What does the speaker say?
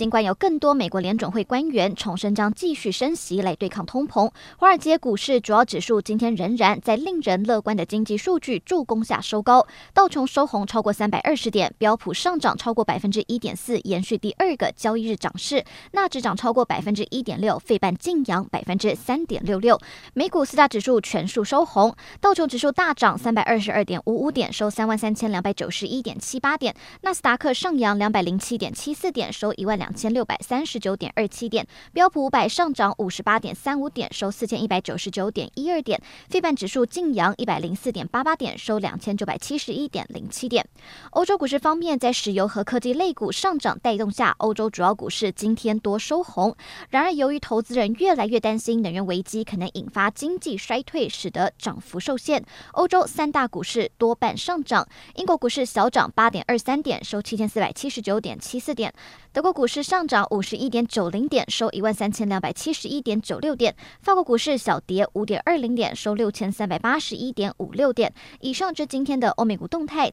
尽管有更多美国联准会官员重申将继续升息来对抗通膨，华尔街股市主要指数今天仍然在令人乐观的经济数据助攻下收高，道琼收红超过三百二十点，标普上涨超过百分之一点四，延续第二个交易日涨势，纳指涨超过百分之一点六，费半净扬百分之三点六六，美股四大指数全数收红，道琼指数大涨三百二十二点五五点，收三万三千两百九十一点七八点，纳斯达克上扬两百零七点七四点，收一万两。两千六百三十九点二七点，标普五百上涨五十八点三五点，收四千一百九十九点一二点，费半指数劲扬一百零四点八八点，收两千九百七十一点零七点。欧洲股市方面，在石油和科技类股上涨带动下，欧洲主要股市今天多收红。然而，由于投资人越来越担心能源危机可能引发经济衰退，使得涨幅受限。欧洲三大股市多半上涨，英国股市小涨八点二三点，收七千四百七十九点七四点。德国股市上涨五十一点九零点，收一万三千两百七十一点九六点。法国股市小跌五点二零点，收六千三百八十一点五六点。以上是今天的欧美股动态。